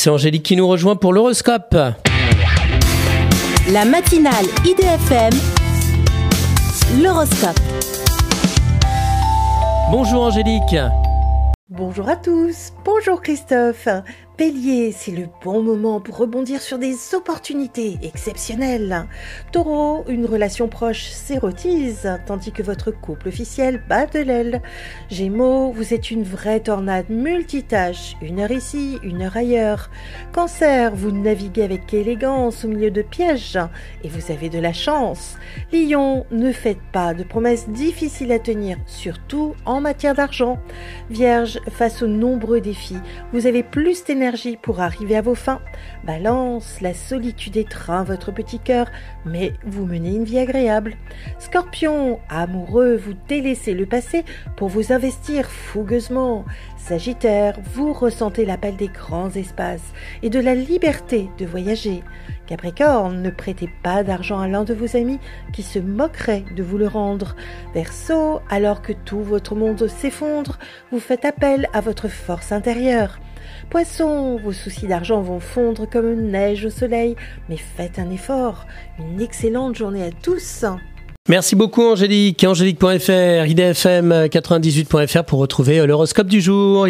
C'est Angélique qui nous rejoint pour l'horoscope. La matinale IDFM, l'horoscope. Bonjour Angélique. Bonjour à tous, bonjour Christophe. Bélier, c'est le bon moment pour rebondir sur des opportunités exceptionnelles. Taureau, une relation proche s'érotise, tandis que votre couple officiel bat de l'aile. Gémeaux, vous êtes une vraie tornade multitâche, une heure ici, une heure ailleurs. Cancer, vous naviguez avec élégance au milieu de pièges et vous avez de la chance. Lion, ne faites pas de promesses difficiles à tenir, surtout en matière d'argent. Vierge, face aux nombreux défis, vous avez plus d'énergie pour arriver à vos fins. Balance, la solitude étreint votre petit cœur, mais vous menez une vie agréable. Scorpion, amoureux, vous délaissez le passé pour vous investir fougueusement. Sagittaire, vous ressentez l'appel des grands espaces et de la liberté de voyager. Capricorne, ne prêtez pas d'argent à l'un de vos amis qui se moquerait de vous le rendre. Verseau, alors que tout votre monde s'effondre, vous faites appel à votre force intérieure. Poisson, vos soucis d'argent vont fondre comme une neige au soleil, mais faites un effort. Une excellente journée à tous. Merci beaucoup Angélique. Angélique.fr, idfm98.fr pour retrouver l'horoscope du jour.